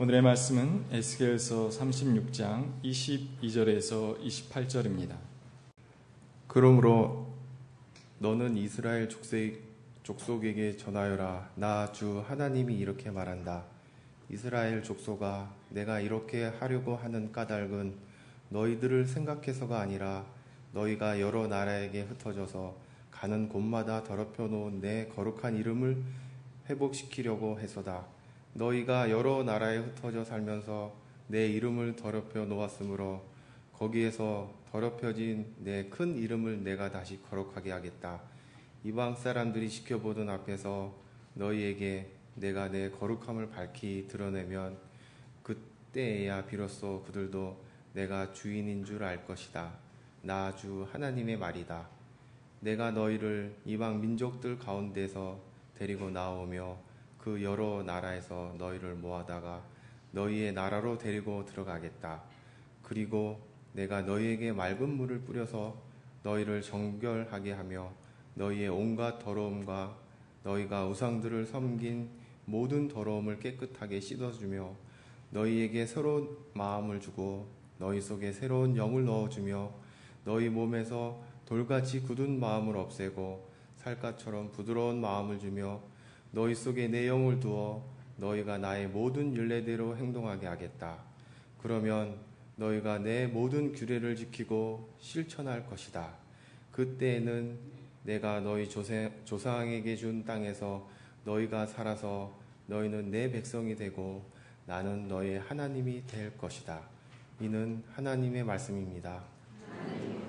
오늘의 말씀은 에스겔서 36장 22절에서 28절입니다. 그러므로 너는 이스라엘 족속, 에게 전하여라. 나 주 하나님이 이렇게 말한다. 이스라엘 족속아, 내가 이렇게 하려고 하는 까닭은 너희들을 생각해서가 아니라 너희가 여러 나라에게 흩어져서 가는 곳마다 더럽혀 놓은 내 거룩한 이름을 회복시키려고 해서다. 너희가 여러 나라에 흩어져 살면서 내 이름을 더럽혀 놓았으므로 거기에서 더럽혀진 내 큰 이름을 내가 다시 거룩하게 하겠다. 이방 사람들이 지켜보던 앞에서 너희에게 내가 내 거룩함을 밝히 드러내면 그때에야 비로소 그들도 내가 주인인 줄 알 것이다. 나 주 하나님의 말이다. 내가 너희를 이방 민족들 가운데서 데리고 나오며 그 여러 나라에서 너희를 모아다가 너희의 나라로 데리고 들어가겠다. 그리고 내가 너희에게 맑은 물을 뿌려서 너희를 정결하게 하며 너희의 온갖 더러움과 너희가 우상들을 섬긴 모든 더러움을 깨끗하게 씻어주며 너희에게 새로운 마음을 주고 너희 속에 새로운 영을 넣어주며 너희 몸에서 돌같이 굳은 마음을 없애고 살갗처럼 부드러운 마음을 주며 너희 속에 내 영을 두어 너희가 나의 모든 윤례대로 행동하게 하겠다. 그러면 너희가 내 모든 규례를 지키고 실천할 것이다. 그때에는 내가 너희 조상에게 준 땅에서 너희가 살아서 너희는 내 백성이 되고 나는 너의 하나님이 될 것이다. 이는 하나님의 말씀입니다. 아,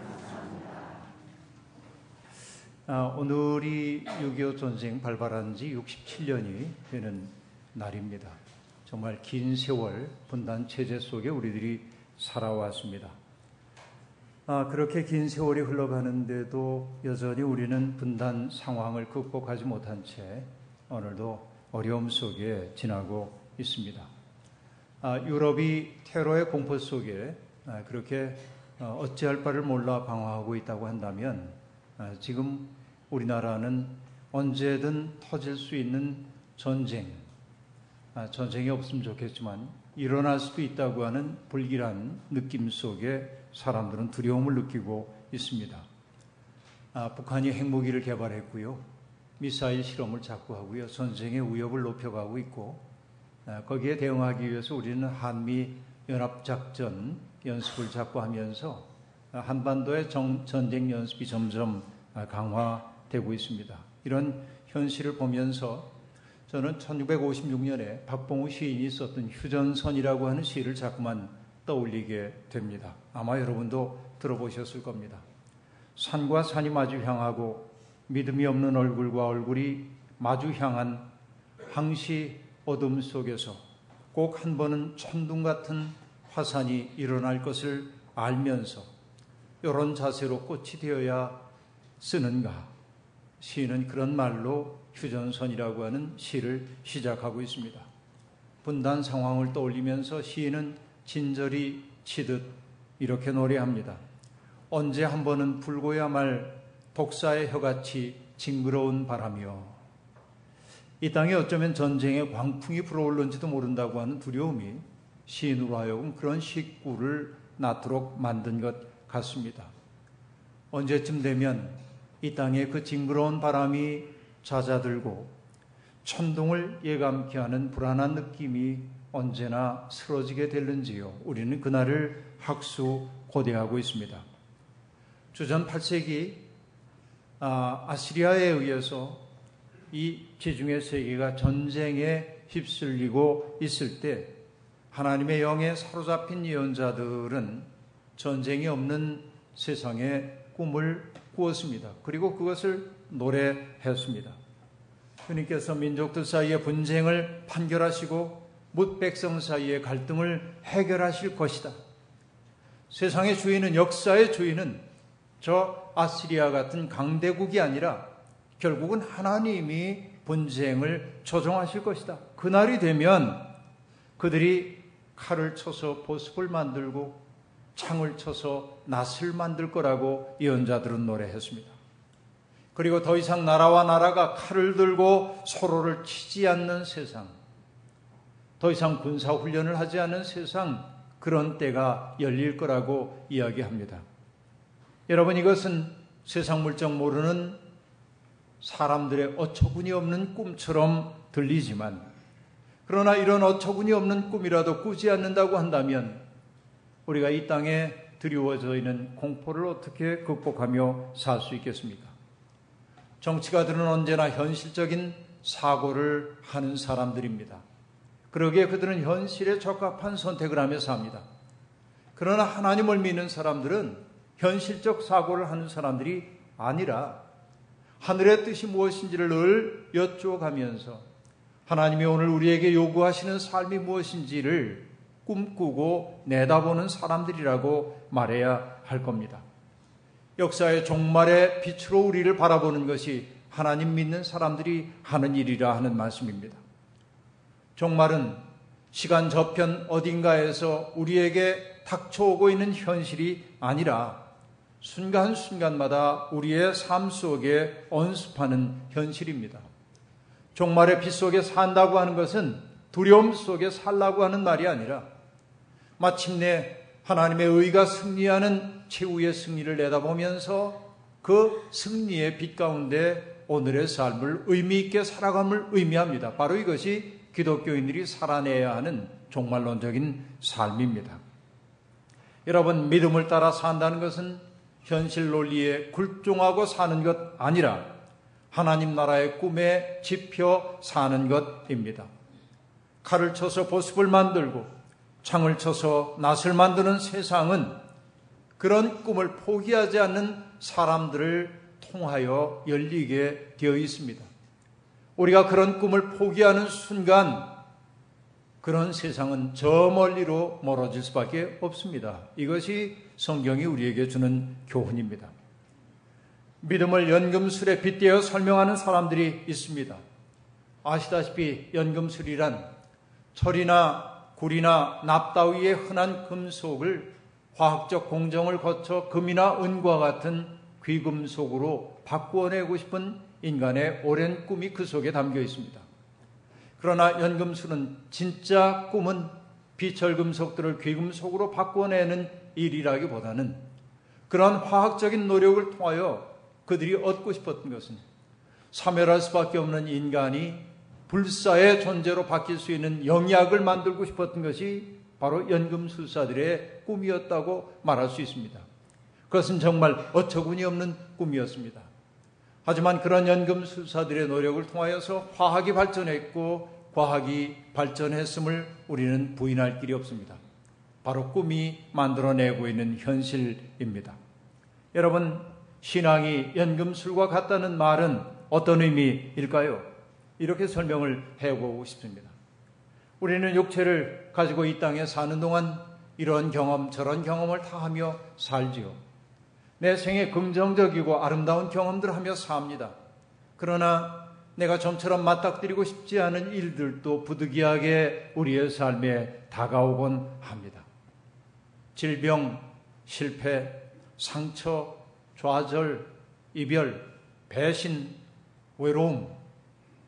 오늘이 6.25 전쟁 발발한 지 67년이 되는 날입니다. 정말 긴 세월 분단 체제 속에 우리들이 살아왔습니다. 아, 그렇게 긴 세월이 흘러가는데도 여전히 우리는 분단 상황을 극복하지 못한 채 오늘도 어려움 속에 지나고 있습니다. 아, 유럽이 테러의 공포 속에 아, 그렇게 어, 어찌할 바를 몰라 방황하고 있다고 한다면 아, 지금 우리나라는 언제든 터질 수 있는 전쟁, 아, 전쟁이 없으면 좋겠지만 일어날 수도 있다고 하는 불길한 느낌 속에 사람들은 두려움을 느끼고 있습니다. 아, 북한이 핵무기를 개발했고요. 미사일 실험을 자꾸 하고요. 전쟁의 위협을 높여가고 있고 아, 거기에 대응하기 위해서 우리는 한미 연합작전 연습을 자꾸 하면서 한반도의 정, 전쟁 연습이 점점 강화 되고 있습니다. 이런 현실을 보면서 저는 1656년에 박봉우 시인이 썼던 휴전선이라고 하는 시를 자꾸만 떠올리게 됩니다. 아마 여러분도 들어보셨을 겁니다. 산과 산이 마주 향하고 믿음이 없는 얼굴과 얼굴이 마주 향한 항시 어둠 속에서 꼭 한 번은 천둥 같은 화산이 일어날 것을 알면서 이런 자세로 꽃이 되어야 쓰는가? 시인은 그런 말로 휴전선이라고 하는 시를 시작하고 있습니다. 분단 상황을 떠올리면서 시인은 진절이 치듯 이렇게 노래합니다. 언제 한 번은 불고야 말 독사의 혀같이 징그러운 바람이요. 이 땅에 어쩌면 전쟁의 광풍이 불어올는지도 모른다고 하는 두려움이 시인으로 하여금 그런 식구를 낳도록 만든 것 같습니다. 언제쯤 되면 이 땅에 그 징그러운 바람이 잦아들고 천둥을 예감케 하는 불안한 느낌이 언제나 쓰러지게 될는지요. 우리는 그날을 학수 고대하고 있습니다. 주전 8세기 아, 아시리아에 의해서 이 지중해 세계가 전쟁에 휩쓸리고 있을 때 하나님의 영에 사로잡힌 예언자들은 전쟁이 없는 세상에 꿈을 꾸었습니다. 그리고 그것을 노래했습니다. 주님께서 민족들 사이의 분쟁을 판결하시고 묻 백성 사이의 갈등을 해결하실 것이다. 세상의 주인은 역사의 주인은 저 아시리아 같은 강대국이 아니라 결국은 하나님이 분쟁을 조정하실 것이다. 그날이 되면 그들이 칼을 쳐서 보습을 만들고 창을 쳐서 낫을 만들 거라고 예언자들은 노래했습니다. 그리고 더 이상 나라와 나라가 칼을 들고 서로를 치지 않는 세상. 더 이상 군사 훈련을 하지 않은 세상 그런 때가 열릴 거라고 이야기합니다. 여러분 이것은 세상 물정 모르는 사람들의 어처구니 없는 꿈처럼 들리지만 그러나 이런 어처구니 없는 꿈이라도 꾸지 않는다고 한다면 우리가 이 땅에 드리워져 있는 공포를 어떻게 극복하며 살 수 있겠습니까? 정치가들은 언제나 현실적인 사고를 하는 사람들입니다. 그러기에 그들은 현실에 적합한 선택을 하며 삽니다. 그러나 하나님을 믿는 사람들은 현실적 사고를 하는 사람들이 아니라 하늘의 뜻이 무엇인지를 늘 여쭈어가면서 하나님이 오늘 우리에게 요구하시는 삶이 무엇인지를 꿈꾸고 내다보는 사람들이라고 말해야 할 겁니다. 역사의 종말의 빛으로 우리를 바라보는 것이 하나님 믿는 사람들이 하는 일이라 하는 말씀입니다. 종말은 시간 저편 어딘가에서 우리에게 닥쳐오고 있는 현실이 아니라 순간순간마다 우리의 삶 속에 언습하는 현실입니다. 종말의 빛 속에 산다고 하는 것은 두려움 속에 살라고 하는 말이 아니라 마침내 하나님의 의가 승리하는 최후의 승리를 내다보면서 그 승리의 빛 가운데 오늘의 삶을 의미 있게 살아감을 의미합니다. 바로 이것이 기독교인들이 살아내야 하는 종말론적인 삶입니다. 여러분, 믿음을 따라 산다는 것은 현실 논리에 굴종하고 사는 것 아니라 하나님 나라의 꿈에 지펴 사는 것입니다. 칼을 쳐서 보습을 만들고 창을 쳐서 낫을 만드는 세상은 그런 꿈을 포기하지 않는 사람들을 통하여 열리게 되어 있습니다. 우리가 그런 꿈을 포기하는 순간 그런 세상은 저 멀리로 멀어질 수밖에 없습니다. 이것이 성경이 우리에게 주는 교훈입니다. 믿음을 연금술에 빗대어 설명하는 사람들이 있습니다. 아시다시피 연금술이란 철이나 굴이나 납 따위의 흔한 금속을 화학적 공정을 거쳐 금이나 은과 같은 귀금속으로 바꾸어내고 싶은 인간의 오랜 꿈이 그 속에 담겨 있습니다. 그러나 연금술은 진짜 꿈은 비철금속들을 귀금속으로 바꾸어내는 일이라기보다는 그런 화학적인 노력을 통하여 그들이 얻고 싶었던 것은 사멸할 수밖에 없는 인간이 불사의 존재로 바뀔 수 있는 영약을 만들고 싶었던 것이 바로 연금술사들의 꿈이었다고 말할 수 있습니다. 그것은 정말 어처구니 없는 꿈이었습니다. 하지만 그런 연금술사들의 노력을 통하여서 화학이 발전했고 과학이 발전했음을 우리는 부인할 길이 없습니다. 바로 꿈이 만들어내고 있는 현실입니다. 여러분, 신앙이 연금술과 같다는 말은 어떤 의미일까요? 이렇게 설명을 해보고 싶습니다. 우리는 육체를 가지고 이 땅에 사는 동안 이런 경험, 저런 경험을 다 하며 살지요. 내 생에 긍정적이고 아름다운 경험들을 하며 삽니다. 그러나 내가 좀처럼 맞닥뜨리고 싶지 않은 일들도 부득이하게 우리의 삶에 다가오곤 합니다. 질병, 실패, 상처, 좌절, 이별, 배신, 외로움,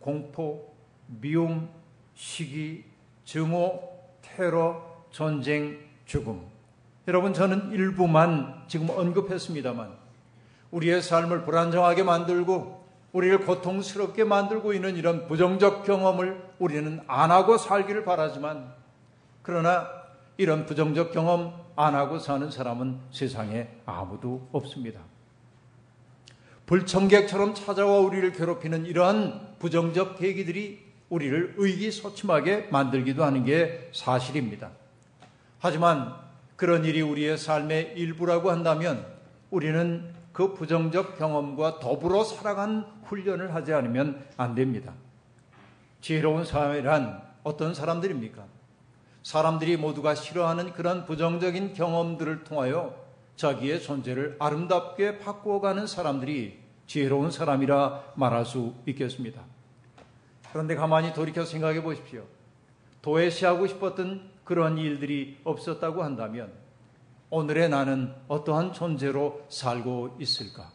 공포, 미움, 시기, 증오, 테러, 전쟁, 죽음. 여러분, 저는 일부만 지금 언급했습니다만, 우리의 삶을 불안정하게 만들고, 우리를 고통스럽게 만들고 있는 이런 부정적 경험을 우리는 안 하고 살기를 바라지만, 그러나 이런 부정적 경험 안 하고 사는 사람은 세상에 아무도 없습니다. 불청객처럼 찾아와 우리를 괴롭히는 이러한 부정적 계기들이 우리를 의기소침하게 만들기도 하는 게 사실입니다. 하지만 그런 일이 우리의 삶의 일부라고 한다면 우리는 그 부정적 경험과 더불어 살아간 훈련을 하지 않으면 안 됩니다. 지혜로운 사회란 어떤 사람들입니까? 사람들이 모두가 싫어하는 그런 부정적인 경험들을 통하여 자기의 존재를 아름답게 바꾸어가는 사람들이 지혜로운 사람이라 말할 수 있겠습니다. 그런데 가만히 돌이켜 생각해 보십시오. 도외시하고 싶었던 그런 일들이 없었다고 한다면 오늘의 나는 어떠한 존재로 살고 있을까?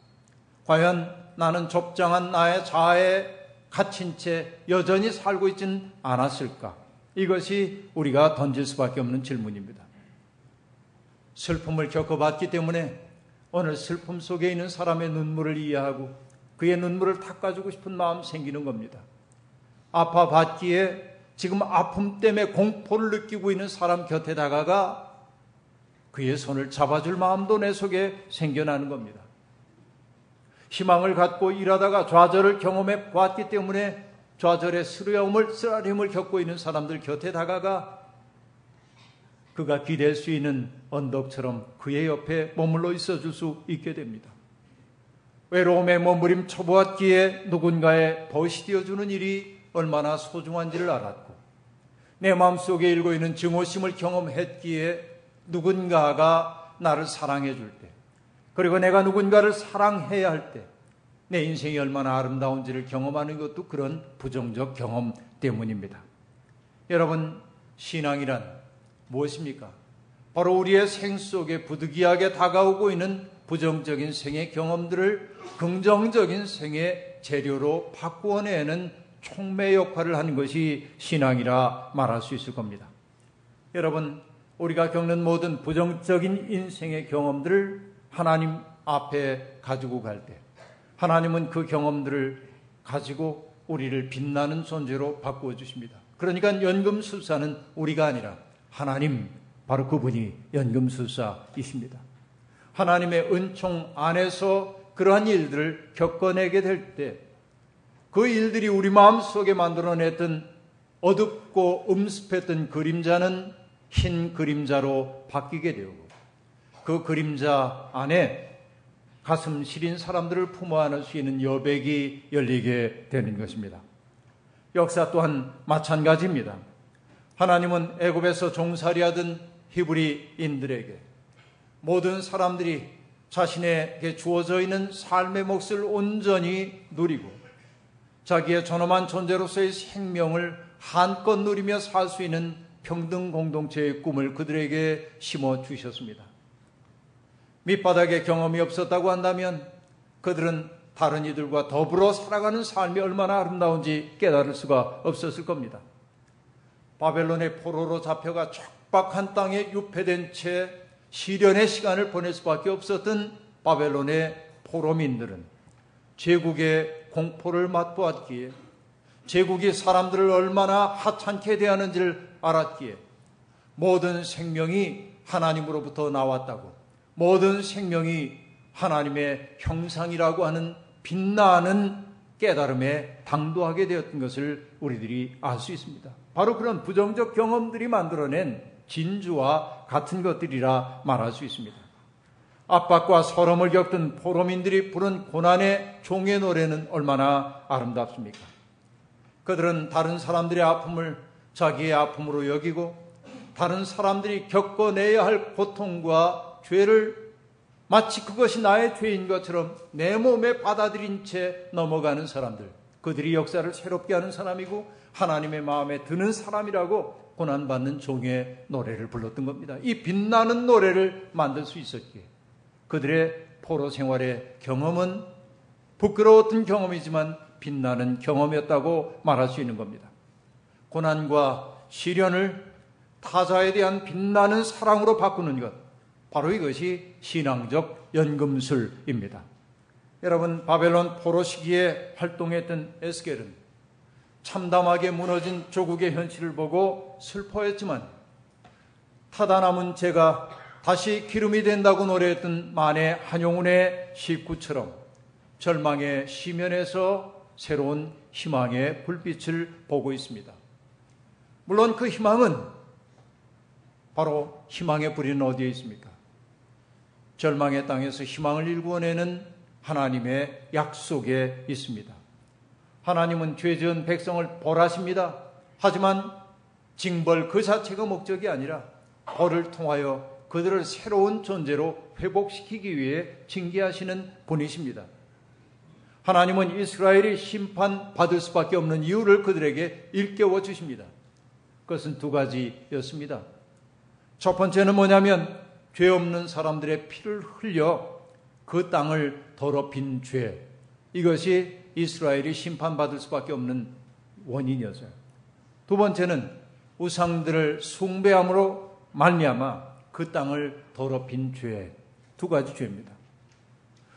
과연 나는 좁장한 나의 자아에 갇힌 채 여전히 살고 있진 않았을까? 이것이 우리가 던질 수밖에 없는 질문입니다. 슬픔을 겪어봤기 때문에 오늘 슬픔 속에 있는 사람의 눈물을 이해하고 그의 눈물을 닦아주고 싶은 마음 생기는 겁니다. 아파봤기에 지금 아픔 때문에 공포를 느끼고 있는 사람 곁에 다가가 그의 손을 잡아줄 마음도 내 속에 생겨나는 겁니다. 희망을 갖고 일하다가 좌절을 경험해 보았기 때문에 좌절의 쓰려움을 쓰라림을 겪고 있는 사람들 곁에 다가가 그가 기댈 수 있는 언덕처럼 그의 옆에 머물러 있어 줄 수 있게 됩니다. 외로움에 머무림 쳐보았기에 누군가의 벗이 되어주는 일이 얼마나 소중한지를 알았고 내 마음속에 일고 있는 증오심을 경험했기에 누군가가 나를 사랑해 줄 때, 그리고 내가 누군가를 사랑해야 할 때, 내 인생이 얼마나 아름다운지를 경험하는 것도 그런 부정적 경험 때문입니다. 여러분, 신앙이란 무엇입니까? 바로 우리의 생 속에 부득이하게 다가오고 있는 부정적인 생의 경험들을 긍정적인 생의 재료로 바꾸어내는 촉매 역할을 하는 것이 신앙이라 말할 수 있을 겁니다. 여러분, 우리가 겪는 모든 부정적인 인생의 경험들을 하나님 앞에 가지고 갈 때, 하나님은 그 경험들을 가지고 우리를 빛나는 존재로 바꾸어 주십니다. 그러니까 연금술사는 우리가 아니라 하나님, 바로 그분이 연금술사이십니다. 하나님의 은총 안에서 그러한 일들을 겪어내게 될 때, 그 일들이 우리 마음 속에 만들어냈던 어둡고 음습했던 그림자는 흰 그림자로 바뀌게 되고 그 그림자 안에 가슴 시린 사람들을 품어 안을 수 있는 여백이 열리게 되는 것입니다. 역사 또한 마찬가지입니다. 하나님은 애굽에서 종살이하던 히브리인들에게 모든 사람들이 자신에게 주어져 있는 삶의 몫을 온전히 누리고 자기의 존엄한 존재로서의 생명을 한껏 누리며 살 수 있는 평등 공동체의 꿈을 그들에게 심어 주셨습니다. 밑바닥에 경험이 없었다고 한다면 그들은 다른 이들과 더불어 살아가는 삶이 얼마나 아름다운지 깨달을 수가 없었을 겁니다. 바벨론의 포로로 잡혀가 척박한 땅에 유폐된 채 시련의 시간을 보낼 수밖에 없었던 바벨론의 포로민들은 제국의 공포를 맛보았기에 제국이 사람들을 얼마나 하찮게 대하는지를 알았기에 모든 생명이 하나님으로부터 나왔다고 모든 생명이 하나님의 형상이라고 하는 빛나는 깨달음에 당도하게 되었던 것을 우리들이 알 수 있습니다. 바로 그런 부정적 경험들이 만들어낸 진주와 같은 것들이라 말할 수 있습니다. 압박과 서름을 겪던 포로민들이 부른 고난의 종의 노래는 얼마나 아름답습니까? 그들은 다른 사람들의 아픔을 자기의 아픔으로 여기고 다른 사람들이 겪어내야 할 고통과 죄를 마치 그것이 나의 죄인 것처럼 내 몸에 받아들인 채 넘어가는 사람들. 그들이 역사를 새롭게 하는 사람이고 하나님의 마음에 드는 사람이라고 고난받는 종의 노래를 불렀던 겁니다. 이 빛나는 노래를 만들 수 있었기에 그들의 포로 생활의 경험은 부끄러웠던 경험이지만 빛나는 경험이었다고 말할 수 있는 겁니다. 고난과 시련을 타자에 대한 빛나는 사랑으로 바꾸는 것. 바로 이것이 신앙적 연금술입니다. 여러분, 바벨론 포로 시기에 활동했던 에스겔은 참담하게 무너진 조국의 현실을 보고 슬퍼했지만 타다 남은 제가 다시 기름이 된다고 노래했던 만해 한용운의 식구처럼 절망의 시면에서 새로운 희망의 불빛을 보고 있습니다. 물론 그 희망은 바로 희망의 불이는 어디에 있습니까? 절망의 땅에서 희망을 일구어내는 하나님의 약속에 있습니다. 하나님은 죄 지은 백성을 벌하십니다. 하지만 징벌 그 자체가 목적이 아니라 벌을 통하여 그들을 새로운 존재로 회복시키기 위해 징계하시는 분이십니다. 하나님은 이스라엘이 심판받을 수밖에 없는 이유를 그들에게 일깨워 주십니다. 그것은 두 가지였습니다. 첫 번째는 뭐냐면 죄 없는 사람들의 피를 흘려 그 땅을 더럽힌 죄. 이것이 이스라엘이 심판받을 수밖에 없는 원인이었어요. 두 번째는 우상들을 숭배함으로 말미암아 그 땅을 더럽힌 죄 두 가지 죄입니다.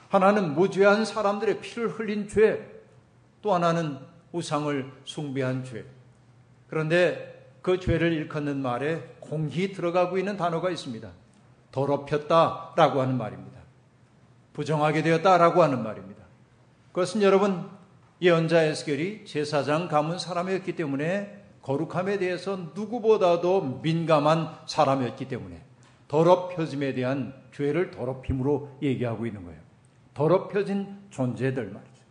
하나는 무죄한 사람들의 피를 흘린 죄, 또 하나는 우상을 숭배한 죄. 그런데 그 죄를 일컫는 말에 공히 들어가고 있는 단어가 있습니다. 더럽혔다 라고 하는 말입니다. 부정하게 되었다 라고 하는 말입니다. 그것은 여러분 예언자 에스겔이 제사장 가문 사람이었기 때문에 거룩함에 대해서 누구보다도 민감한 사람이었기 때문에 더럽혀짐에 대한 죄를 더럽힘으로 얘기하고 있는 거예요. 더럽혀진 존재들 말이죠.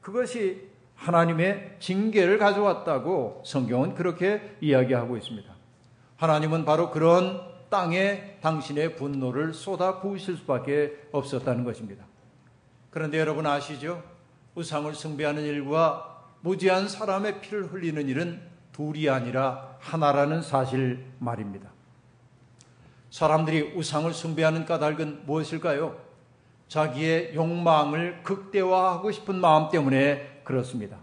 그것이 하나님의 징계를 가져왔다고 성경은 그렇게 이야기하고 있습니다. 하나님은 바로 그런 땅에 당신의 분노를 쏟아 부으실 수밖에 없었다는 것입니다. 그런데 여러분 아시죠? 우상을 숭배하는 일과 무지한 사람의 피를 흘리는 일은 둘이 아니라 하나라는 사실 말입니다. 사람들이 우상을 숭배하는 까닭은 무엇일까요? 자기의 욕망을 극대화하고 싶은 마음 때문에 그렇습니다.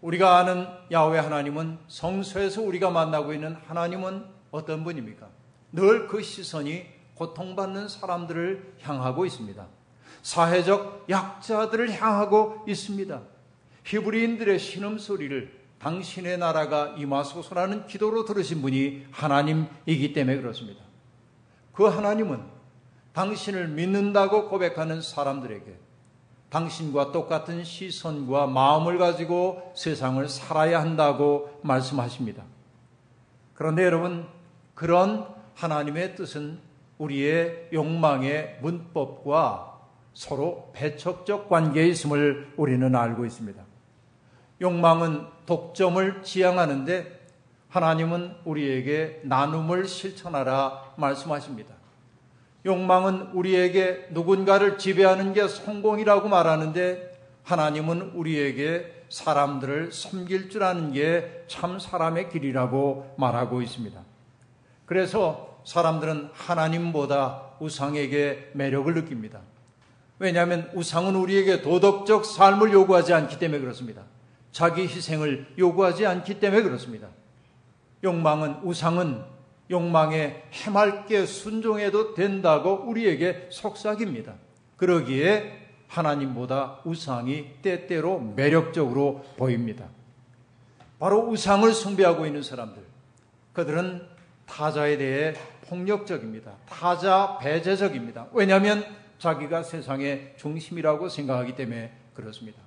우리가 아는 야훼 하나님은 성소에서 우리가 만나고 있는 하나님은 어떤 분입니까? 늘 그 시선이 고통받는 사람들을 향하고 있습니다. 사회적 약자들을 향하고 있습니다. 히브리인들의 신음소리를 당신의 나라가 임하소서라는 기도로 들으신 분이 하나님이기 때문에 그렇습니다. 그 하나님은 당신을 믿는다고 고백하는 사람들에게 당신과 똑같은 시선과 마음을 가지고 세상을 살아야 한다고 말씀하십니다. 그런데 여러분, 그런 하나님의 뜻은 우리의 욕망의 문법과 서로 배척적 관계에 있음을 우리는 알고 있습니다. 욕망은 독점을 지향하는데 하나님은 우리에게 나눔을 실천하라 말씀하십니다. 욕망은 우리에게 누군가를 지배하는 게 성공이라고 말하는데 하나님은 우리에게 사람들을 섬길 줄 아는 게 참 사람의 길이라고 말하고 있습니다. 그래서 사람들은 하나님보다 우상에게 매력을 느낍니다. 왜냐하면 우상은 우리에게 도덕적 삶을 요구하지 않기 때문에 그렇습니다. 자기 희생을 요구하지 않기 때문에 그렇습니다. 욕망은, 우상은 욕망에 해맑게 순종해도 된다고 우리에게 속삭입니다. 그러기에 하나님보다 우상이 때때로 매력적으로 보입니다. 바로 우상을 숭배하고 있는 사람들. 그들은 타자에 대해 폭력적입니다. 타자 배제적입니다. 왜냐하면 자기가 세상의 중심이라고 생각하기 때문에 그렇습니다.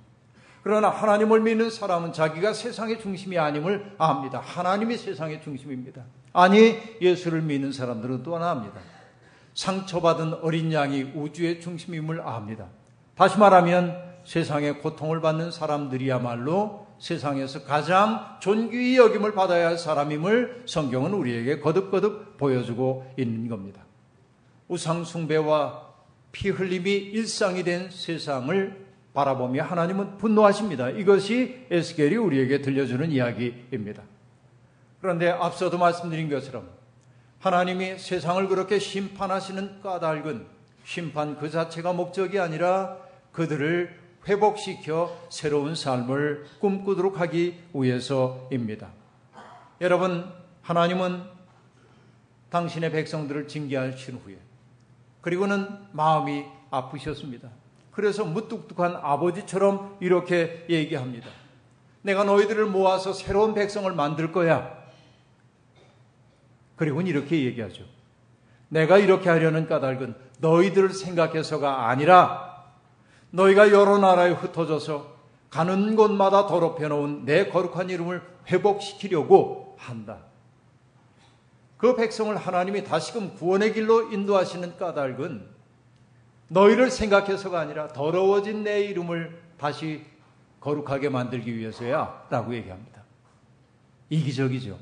그러나 하나님을 믿는 사람은 자기가 세상의 중심이 아님을 압니다. 하나님이 세상의 중심입니다. 아니, 예수를 믿는 사람들은 또 하나 압니다. 상처받은 어린 양이 우주의 중심임을 압니다. 다시 말하면 세상에 고통을 받는 사람들이야말로 세상에서 가장 존귀히 여김을 받아야 할 사람임을 성경은 우리에게 거듭거듭 보여주고 있는 겁니다. 우상숭배와 피 흘림이 일상이 된 세상을 바라보며 하나님은 분노하십니다. 이것이 에스겔이 우리에게 들려주는 이야기입니다. 그런데 앞서도 말씀드린 것처럼 하나님이 세상을 그렇게 심판하시는 까닭은 심판 그 자체가 목적이 아니라 그들을 회복시켜 새로운 삶을 꿈꾸도록 하기 위해서입니다. 여러분, 하나님은 당신의 백성들을 징계하신 후에 그리고는 마음이 아프셨습니다. 그래서 무뚝뚝한 아버지처럼 이렇게 얘기합니다. 내가 너희들을 모아서 새로운 백성을 만들 거야. 그리고는 이렇게 얘기하죠. 내가 이렇게 하려는 까닭은 너희들을 생각해서가 아니라 너희가 여러 나라에 흩어져서 가는 곳마다 더럽혀 놓은 내 거룩한 이름을 회복시키려고 한다. 그 백성을 하나님이 다시금 구원의 길로 인도하시는 까닭은 너희를 생각해서가 아니라 더러워진 내 이름을 다시 거룩하게 만들기 위해서야 라고 얘기합니다. 이기적이죠.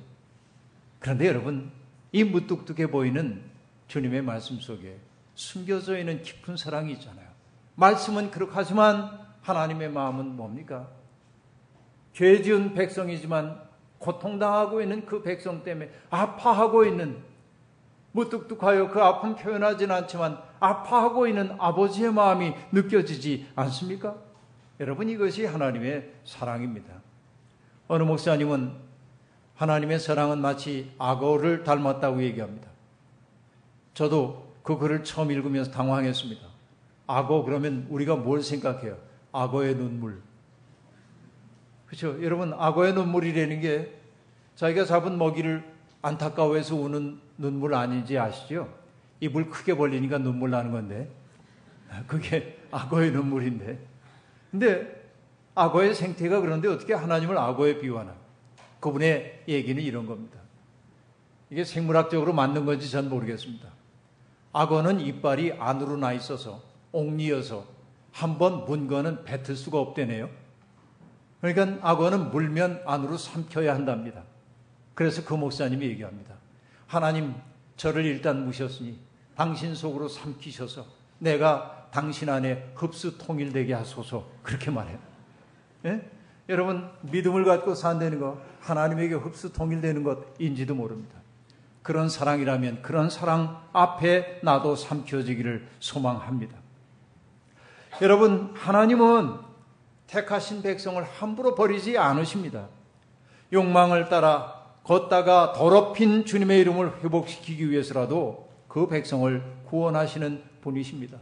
그런데 여러분, 이 무뚝뚝해 보이는 주님의 말씀 속에 숨겨져 있는 깊은 사랑이 있잖아요. 말씀은 그렇게 하지만 하나님의 마음은 뭡니까? 죄 지은 백성이지만 고통당하고 있는 그 백성 때문에 아파하고 있는 무뚝뚝하여 그 아픔 표현하지는 않지만 아파하고 있는 아버지의 마음이 느껴지지 않습니까? 여러분 이것이 하나님의 사랑입니다. 어느 목사님은 하나님의 사랑은 마치 악어를 닮았다고 얘기합니다. 저도 그 글을 처음 읽으면서 당황했습니다. 악어 그러면 우리가 뭘 생각해요? 악어의 눈물. 그렇죠? 여러분 악어의 눈물이라는 게 자기가 잡은 먹이를 안타까워해서 우는 눈물 아닌지 아시죠? 입을 크게 벌리니까 눈물 나는 건데 그게 악어의 눈물인데 근데 악어의 생태가 그런데 어떻게 하나님을 악어에 비유하나? 그분의 얘기는 이런 겁니다. 이게 생물학적으로 맞는 건지 전 모르겠습니다. 악어는 이빨이 안으로 나 있어서 옥리여서 한 번 문 거는 뱉을 수가 없대네요. 그러니까 악어는 물면 안으로 삼켜야 한답니다. 그래서 그 목사님이 얘기합니다. 하나님 저를 일단 무셨으니 당신 속으로 삼키셔서 내가 당신 안에 흡수 통일되게 하소서 그렇게 말해요. 예? 여러분 믿음을 갖고 산다는 거 하나님에게 흡수 통일되는 것인지도 모릅니다. 그런 사랑이라면 그런 사랑 앞에 나도 삼켜지기를 소망합니다. 여러분 하나님은 택하신 백성을 함부로 버리지 않으십니다. 욕망을 따라 걷다가 더럽힌 주님의 이름을 회복시키기 위해서라도 그 백성을 구원하시는 분이십니다.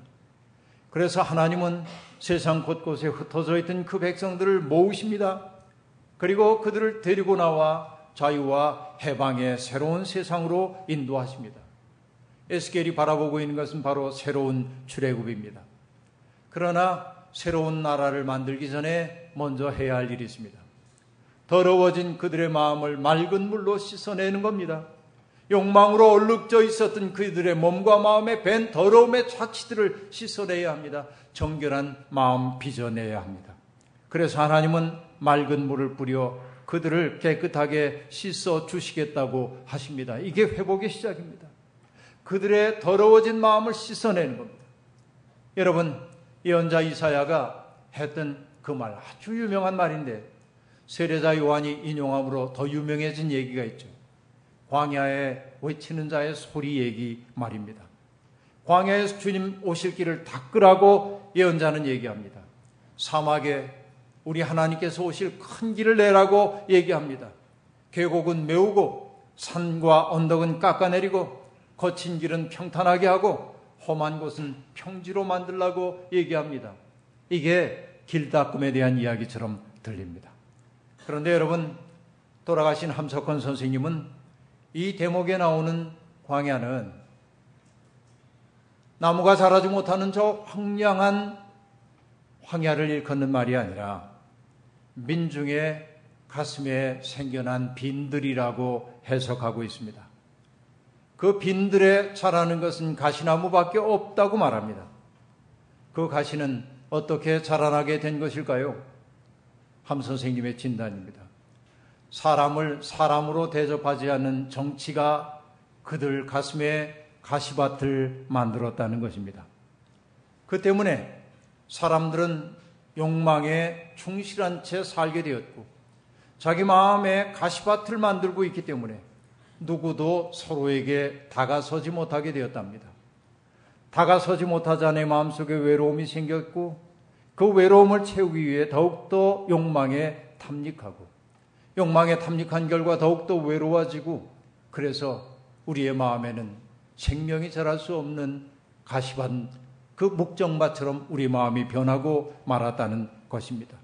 그래서 하나님은 세상 곳곳에 흩어져 있던 그 백성들을 모으십니다. 그리고 그들을 데리고 나와 자유와 해방의 새로운 세상으로 인도하십니다. 에스겔이 바라보고 있는 것은 바로 새로운 출애굽입니다. 그러나 새로운 나라를 만들기 전에 먼저 해야 할 일이 있습니다. 더러워진 그들의 마음을 맑은 물로 씻어내는 겁니다. 욕망으로 얼룩져 있었던 그들의 몸과 마음에 밴 더러움의 착취들을 씻어내야 합니다. 정결한 마음 빚어내야 합니다. 그래서 하나님은 맑은 물을 뿌려 그들을 깨끗하게 씻어 주시겠다고 하십니다. 이게 회복의 시작입니다. 그들의 더러워진 마음을 씻어내는 겁니다. 여러분, 예언자 이사야가 했던 그 말 아주 유명한 말인데 세례자 요한이 인용함으로 더 유명해진 얘기가 있죠. 광야에 외치는 자의 소리 얘기 말입니다. 광야에서 주님 오실 길을 닦으라고 예언자는 얘기합니다. 사막에 우리 하나님께서 오실 큰 길을 내라고 얘기합니다. 계곡은 메우고 산과 언덕은 깎아내리고 거친 길은 평탄하게 하고 험한 곳은 평지로 만들라고 얘기합니다. 이게 길닦음에 대한 이야기처럼 들립니다. 그런데 여러분 돌아가신 함석헌 선생님은 이 대목에 나오는 광야는 나무가 자라지 못하는 저 황량한 황야를 일컫는 말이 아니라 민중의 가슴에 생겨난 빈들이라고 해석하고 있습니다. 그 빈들에 자라는 것은 가시나무밖에 없다고 말합니다. 그 가시는 어떻게 자라나게 된 것일까요? 함 선생님의 진단입니다. 사람을 사람으로 대접하지 않는 정치가 그들 가슴에 가시밭을 만들었다는 것입니다. 그 때문에 사람들은 욕망에 충실한 채 살게 되었고 자기 마음에 가시밭을 만들고 있기 때문에 누구도 서로에게 다가서지 못하게 되었답니다. 다가서지 못하자 내 마음속에 외로움이 생겼고 그 외로움을 채우기 위해 더욱더 욕망에 탐닉하고 욕망에 탐닉한 결과 더욱더 외로워지고 그래서 우리의 마음에는 생명이 자랄 수 없는 가시밭 그 목정밭처럼 우리 마음이 변하고 말았다는 것입니다.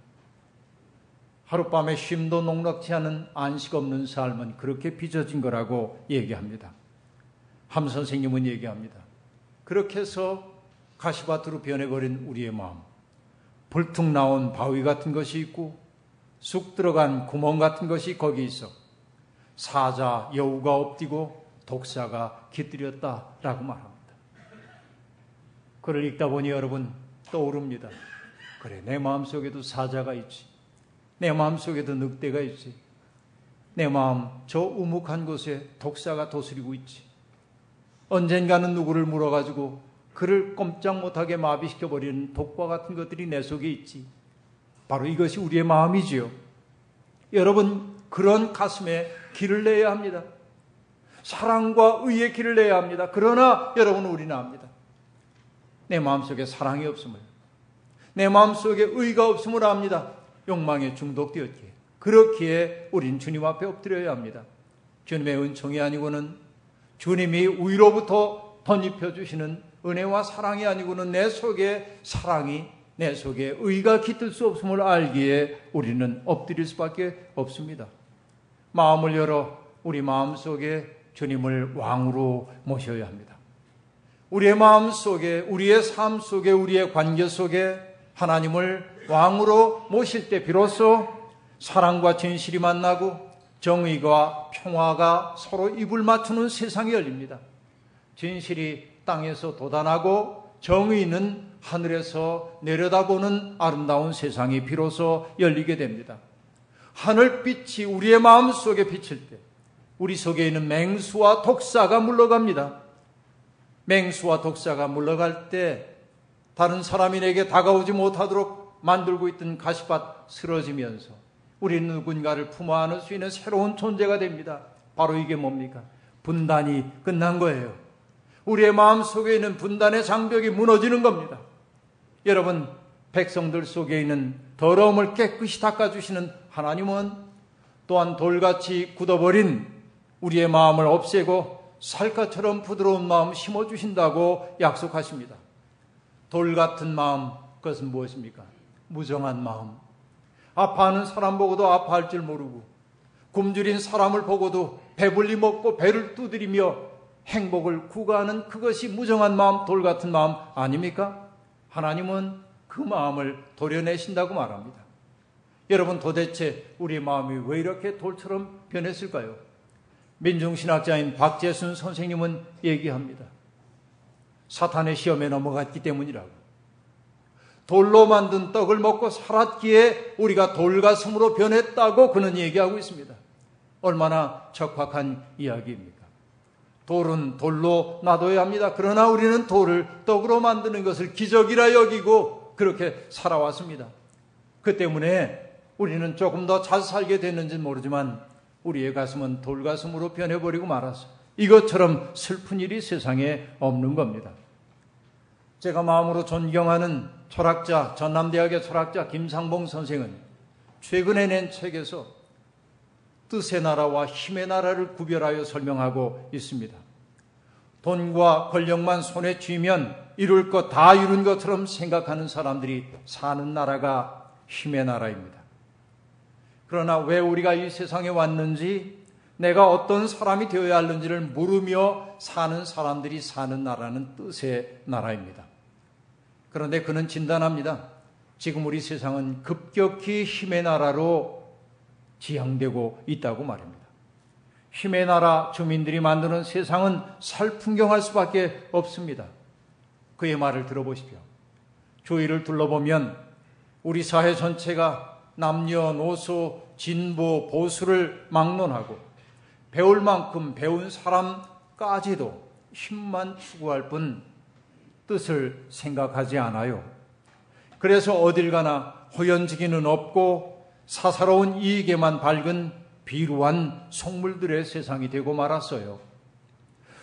하룻밤에 쉼도 녹록지 않은 안식 없는 삶은 그렇게 빚어진 거라고 얘기합니다. 함 선생님은 얘기합니다. 그렇게 해서 가시밭으로 변해버린 우리의 마음. 불퉁 나온 바위 같은 것이 있고 쑥 들어간 구멍 같은 것이 거기 있어 사자 여우가 엎디고 독사가 깃들였다라고 말합니다. 그를 읽다 보니 여러분 떠오릅니다. 그래 내 마음 속에도 사자가 있지. 내 마음 속에도 늑대가 있지. 내 마음 저 우묵한 곳에 독사가 도스리고 있지. 언젠가는 누구를 물어가지고 그를 꼼짝 못하게 마비시켜 버리는 독과 같은 것들이 내 속에 있지. 바로 이것이 우리의 마음이지요. 여러분, 그런 가슴에 길을 내야 합니다. 사랑과 의의 길을 내야 합니다. 그러나 여러분은 우리는 압니다. 내 마음속에 사랑이 없음을, 내 마음속에 의가 없음을 압니다. 욕망에 중독되었기에. 그렇기에 우린 주님 앞에 엎드려야 합니다. 주님의 은총이 아니고는 주님이 위로부터 덧입혀 주시는 은혜와 사랑이 아니고는 내 속에 사랑이 내 속에 의가 깃들 수 없음을 알기에 우리는 엎드릴 수밖에 없습니다. 마음을 열어 우리 마음 속에 주님을 왕으로 모셔야 합니다. 우리의 마음 속에, 우리의 삶 속에, 우리의 관계 속에 하나님을 왕으로 모실 때 비로소 사랑과 진실이 만나고 정의가 평화가 서로 입을 맞추는 세상이 열립니다. 진실이 땅에서 도단하고 정의는 하늘에서 내려다보는 아름다운 세상이 비로소 열리게 됩니다. 하늘빛이 우리의 마음 속에 비칠 때 우리 속에 있는 맹수와 독사가 물러갑니다. 맹수와 독사가 물러갈 때 다른 사람이 내게 다가오지 못하도록 만들고 있던 가시밭 쓰러지면서 우리는 누군가를 품어 안을 수 있는 새로운 존재가 됩니다. 바로 이게 뭡니까? 분단이 끝난 거예요. 우리의 마음 속에 있는 분단의 장벽이 무너지는 겁니다. 여러분, 백성들 속에 있는 더러움을 깨끗이 닦아주시는 하나님은 또한 돌같이 굳어버린 우리의 마음을 없애고 살갗처럼 부드러운 마음 심어주신다고 약속하십니다. 돌 같은 마음, 그것은 무엇입니까? 무정한 마음. 아파하는 사람 보고도 아파할 줄 모르고, 굶주린 사람을 보고도 배불리 먹고 배를 두드리며 행복을 구가하는 그것이 무정한 마음, 돌 같은 마음 아닙니까? 하나님은 그 마음을 도려내신다고 말합니다. 여러분 도대체 우리 마음이 왜 이렇게 돌처럼 변했을까요? 민중신학자인 박재순 선생님은 얘기합니다. 사탄의 시험에 넘어갔기 때문이라고. 돌로 만든 떡을 먹고 살았기에 우리가 돌가슴으로 변했다고 그는 얘기하고 있습니다. 얼마나 적확한 이야기입니까? 돌은 돌로 놔둬야 합니다. 그러나 우리는 돌을 떡으로 만드는 것을 기적이라 여기고 그렇게 살아왔습니다. 그 때문에 우리는 조금 더 잘 살게 됐는지 모르지만 우리의 가슴은 돌가슴으로 변해버리고 말았어. 이것처럼 슬픈 일이 세상에 없는 겁니다. 제가 마음으로 존경하는 철학자, 전남대학의 철학자 김상봉 선생은 최근에 낸 책에서 뜻의 나라와 힘의 나라를 구별하여 설명하고 있습니다. 돈과 권력만 손에 쥐면 이룰 것 다 이룬 것처럼 생각하는 사람들이 사는 나라가 힘의 나라입니다. 그러나 왜 우리가 이 세상에 왔는지 내가 어떤 사람이 되어야 하는지를 물으며 사는 사람들이 사는 나라는 뜻의 나라입니다. 그런데 그는 진단합니다. 지금 우리 세상은 급격히 힘의 나라로 지향되고 있다고 말입니다. 힘의 나라 주민들이 만드는 세상은 살풍경할 수밖에 없습니다. 그의 말을 들어보십시오. 주위를 둘러보면 우리 사회 전체가 남녀노소, 진보, 보수를 막론하고 배울 만큼 배운 사람까지도 힘만 추구할 뿐 뜻을 생각하지 않아요. 그래서 어딜 가나 호연지기는 없고 사사로운 이익에만 밝은 비루한 속물들의 세상이 되고 말았어요.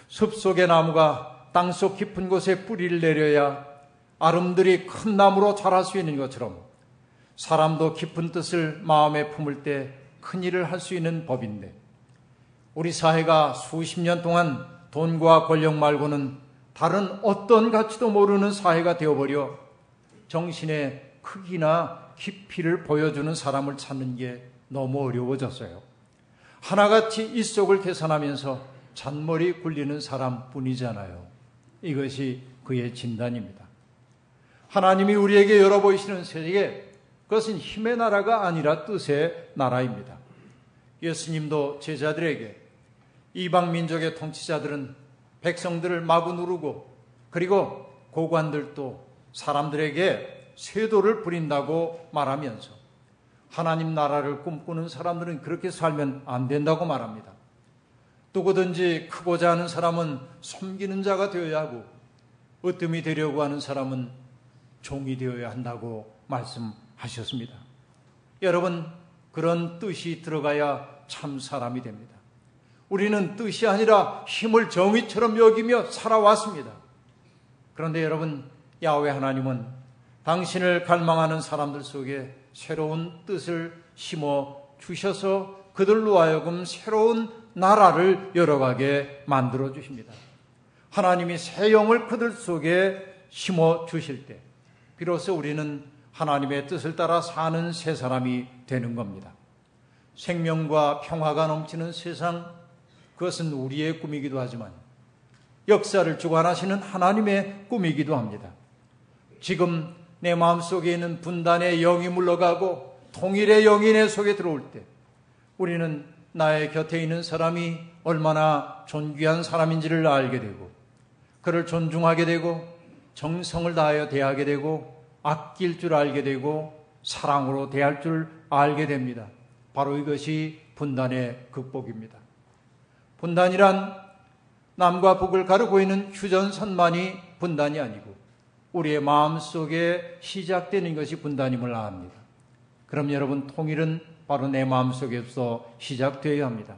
숲속의 나무가 땅속 깊은 곳에 뿌리를 내려야 아름들이 큰 나무로 자랄 수 있는 것처럼 사람도 깊은 뜻을 마음에 품을 때 큰 일을 할 수 있는 법인데 우리 사회가 수십 년 동안 돈과 권력 말고는 다른 어떤 가치도 모르는 사회가 되어버려 정신의 크기나 깊이를 보여주는 사람을 찾는 게 너무 어려워졌어요. 하나같이 이 속을 계산하면서 잔머리 굴리는 사람 뿐이잖아요. 이것이 그의 진단입니다. 하나님이 우리에게 열어보이시는 세계, 그것은 힘의 나라가 아니라 뜻의 나라입니다. 예수님도 제자들에게 이방 민족의 통치자들은 백성들을 마구 누르고 그리고 고관들도 사람들에게 쇄도를 부린다고 말하면서 하나님 나라를 꿈꾸는 사람들은 그렇게 살면 안 된다고 말합니다. 누구든지 크고자 하는 사람은 섬기는 자가 되어야 하고 으뜸이 되려고 하는 사람은 종이 되어야 한다고 말씀 하셨습니다. 여러분, 그런 뜻이 들어가야 참 사람이 됩니다. 우리는 뜻이 아니라 힘을 정의처럼 여기며 살아왔습니다. 그런데 여러분, 야외 하나님은 당신을 갈망하는 사람들 속에 새로운 뜻을 심어 주셔서 그들로 하여금 새로운 나라를 열어가게 만들어 주십니다. 하나님이 새 영을 그들 속에 심어 주실 때 비로소 우리는 하나님의 뜻을 따라 사는 새 사람이 되는 겁니다. 생명과 평화가 넘치는 세상 그것은 우리의 꿈이기도 하지만 역사를 주관하시는 하나님의 꿈이기도 합니다. 지금 내 마음속에 있는 분단의 영이 물러가고 통일의 영이 내 속에 들어올 때 우리는 나의 곁에 있는 사람이 얼마나 존귀한 사람인지를 알게 되고 그를 존중하게 되고 정성을 다하여 대하게 되고 아낄 줄 알게 되고 사랑으로 대할 줄 알게 됩니다. 바로 이것이 분단의 극복입니다. 분단이란 남과 북을 가르고 있는 휴전선만이 분단이 아니고 우리의 마음 속에 시작되는 것이 분단임을 압니다. 그럼 여러분 통일은 바로 내 마음 속에서 시작되어야 합니다.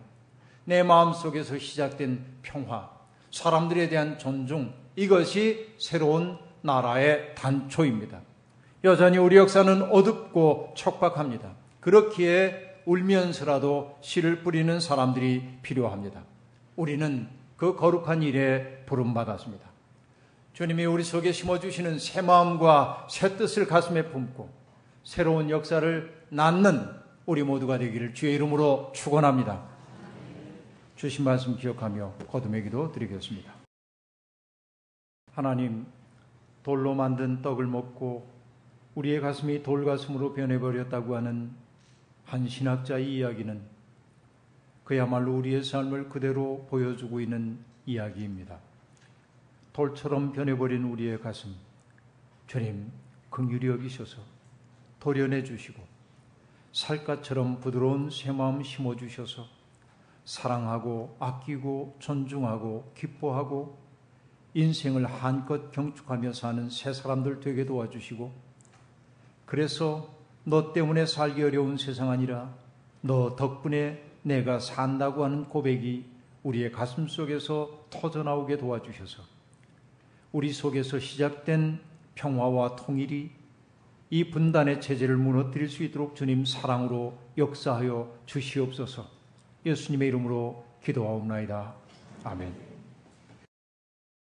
내 마음 속에서 시작된 평화, 사람들에 대한 존중, 이것이 새로운 나라의 단초입니다. 여전히 우리 역사는 어둡고 척박합니다. 그렇기에 울면서라도 씨를 뿌리는 사람들이 필요합니다. 우리는 그 거룩한 일에 부름받았습니다. 주님이 우리 속에 심어주시는 새 마음과 새 뜻을 가슴에 품고 새로운 역사를 낳는 우리 모두가 되기를 주의 이름으로 축원합니다. 주신 말씀 기억하며 거듭의 기도 드리겠습니다. 하나님, 돌로 만든 떡을 먹고 우리의 가슴이 돌가슴으로 변해버렸다고 하는 한 신학자의 이야기는 그야말로 우리의 삶을 그대로 보여주고 있는 이야기입니다. 돌처럼 변해버린 우리의 가슴, 주님 긍휼히 여기셔서 도련해 주시고 살갗처럼 부드러운 새 마음 심어 주셔서 사랑하고 아끼고 존중하고 기뻐하고 인생을 한껏 경축하며 사는 새 사람들 되게 도와주시고 그래서 너 때문에 살기 어려운 세상 아니라 너 덕분에 내가 산다고 하는 고백이 우리의 가슴 속에서 터져나오게 도와주셔서 우리 속에서 시작된 평화와 통일이 이 분단의 체제를 무너뜨릴 수 있도록 주님 사랑으로 역사하여 주시옵소서 예수님의 이름으로 기도하옵나이다. 아멘.